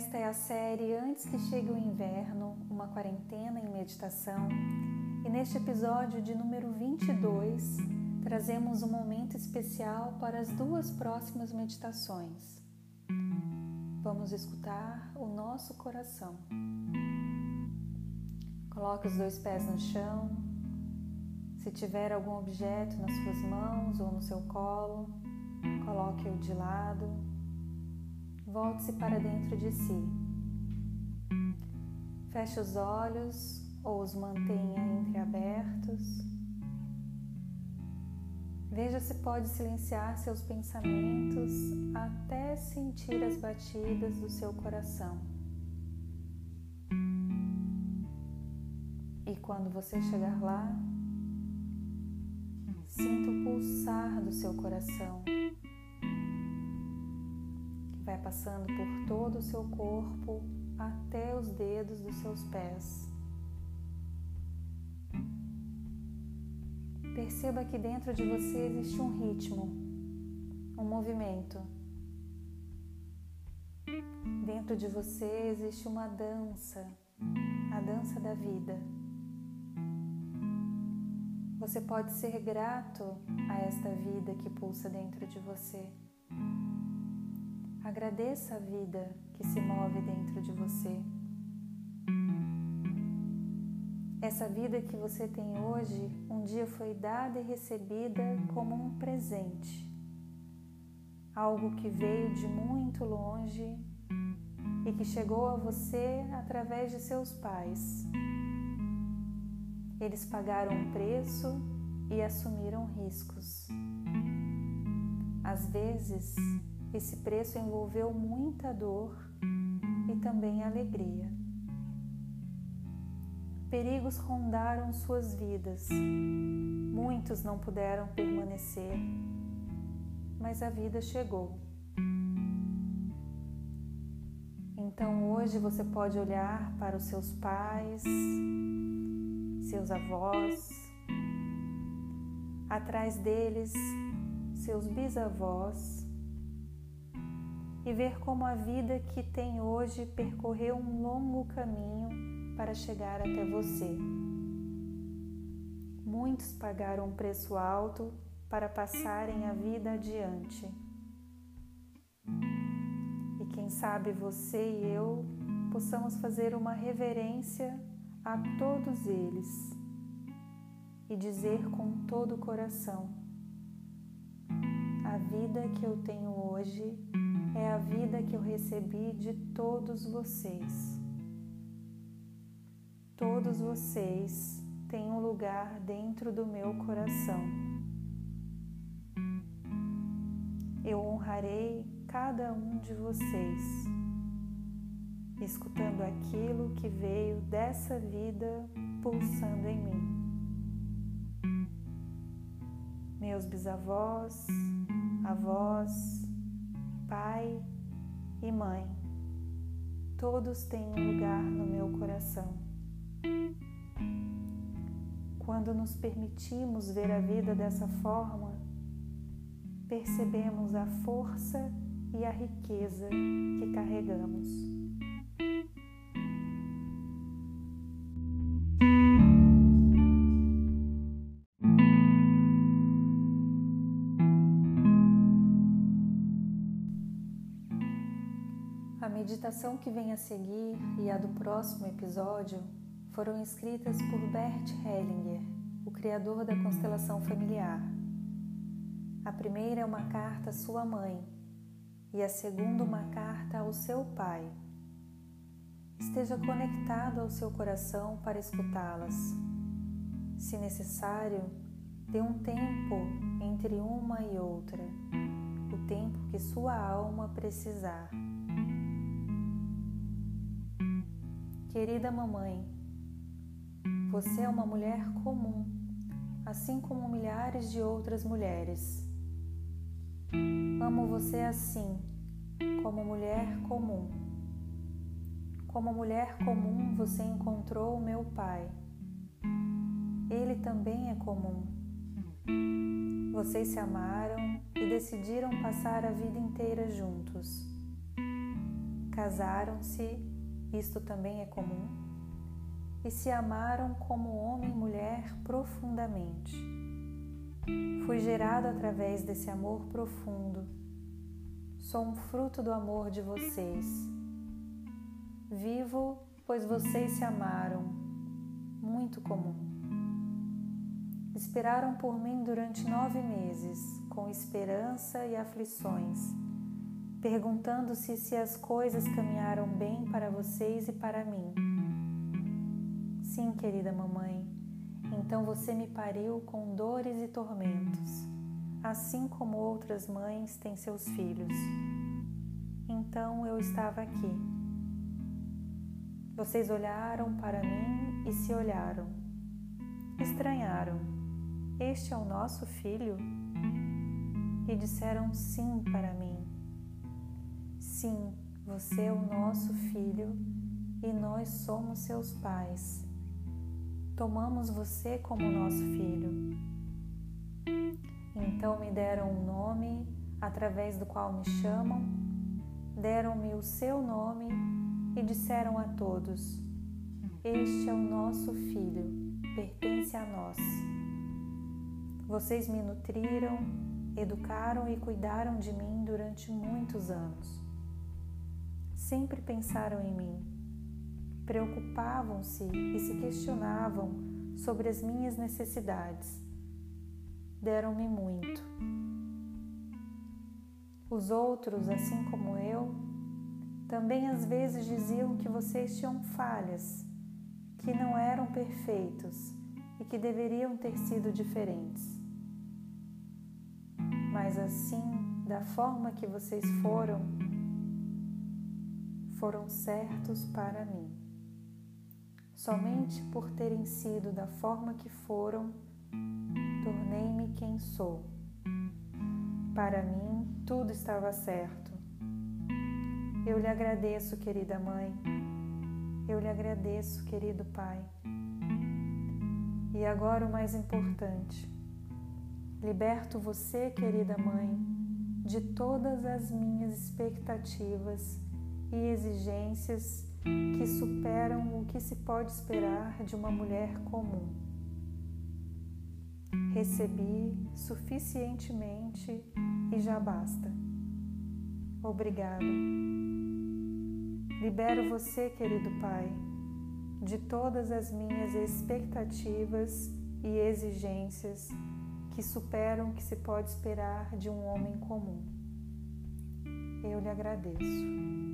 Esta é a série Antes que Chegue o Inverno, uma quarentena em meditação, e neste episódio de número 22 trazemos um momento especial para as duas próximas meditações. Vamos escutar o nosso coração. Coloque os dois pés no chão. Se tiver algum objeto nas suas mãos ou no seu colo, coloque-o de lado volte-se para dentro de si. Feche os olhos ou os mantenha entreabertos. Veja se pode silenciar seus pensamentos até sentir as batidas do seu coração. E quando você chegar lá, sinta o pulsar do seu coração vai passando por todo o seu corpo até os dedos dos seus pés. Perceba que dentro de você existe um ritmo, um movimento. Dentro de você existe uma dança, a dança da vida. Você pode ser grato a esta vida que pulsa dentro de você. Agradeça a vida que se move dentro de você. Essa vida que você tem hoje, um dia foi dada e recebida como um presente. Algo que veio de muito longe e que chegou a você através de seus pais. Eles pagaram um preço e assumiram riscos. Às vezes, esse preço envolveu muita dor e também alegria. Perigos rondaram suas vidas. Muitos não puderam permanecer, mas a vida chegou. Então hoje você pode olhar para os seus pais, seus avós, atrás deles, seus bisavós e ver como a vida que tem hoje percorreu um longo caminho para chegar até você. Muitos pagaram um preço alto para passarem a vida adiante. E quem sabe você e eu possamos fazer uma reverência a todos eles e dizer com todo o coração: a vida que eu tenho hoje é a vida que eu recebi de todos vocês. Todos vocês têm um lugar dentro do meu coração. Eu honrarei cada um de vocês, escutando aquilo que veio dessa vida pulsando em mim. Meus bisavós, avós, pai e mãe, todos têm um lugar no meu coração. Quando nos permitimos ver a vida dessa forma, percebemos a força e a riqueza que carregamos. Meditação que vem a seguir e a do próximo episódio foram escritas por Bert Hellinger, o criador da constelação familiar. A primeira é uma carta à sua mãe e a segunda uma carta ao seu pai. Esteja conectado ao seu coração para escutá-las. Se necessário, dê um tempo entre uma e outra, o tempo que sua alma precisar. Querida mamãe, você é uma mulher comum, assim como milhares de outras mulheres. Amo você assim, como mulher comum. Como mulher comum, você encontrou o meu pai. Ele também é comum. Vocês se amaram e decidiram passar a vida inteira juntos. Casaram-se, isto também é comum, e se amaram como homem e mulher profundamente. Fui gerado através desse amor profundo. Sou um fruto do amor de vocês. Vivo, pois vocês se amaram. Muito comum. Esperaram por mim durante nove meses, com esperança e aflições, perguntando-se se as coisas caminharam bem para vocês e para mim. Sim, querida mamãe, então você me pariu com dores e tormentos, assim como outras mães têm seus filhos. Então eu estava aqui. Vocês olharam para mim e se olharam. Estranharam. Este é o nosso filho? E disseram sim para mim. Sim, você é o nosso filho e nós somos seus pais tomamos você como nosso filho. Então me deram um nome através do qual me chamam, deram-me o seu nome e disseram a todos: Este é o nosso filho, pertence a nós. Vocês me nutriram, educaram e cuidaram de mim durante muitos anos. Sempre pensaram em mim preocupavam-se e se questionavam sobre as minhas necessidades. Deram-me muito. Os outros, assim como eu, também às vezes diziam que vocês tinham falhas, que não eram perfeitos e que deveriam ter sido diferentes. Mas assim, da forma que vocês foram, foram certos para mim. Somente por terem sido da forma que foram, tornei-me quem sou. Para mim, tudo estava certo. Eu lhe agradeço, querida mãe. Eu lhe agradeço, querido pai. E agora o mais importante: liberto você, querida mãe, de todas as minhas expectativas e exigências que superam o que se pode esperar de uma mulher comum. Recebi suficientemente e já basta. Obrigada. Libero você, querido Pai, de todas as minhas expectativas e exigências que superam o que se pode esperar de um homem comum. Eu lhe agradeço.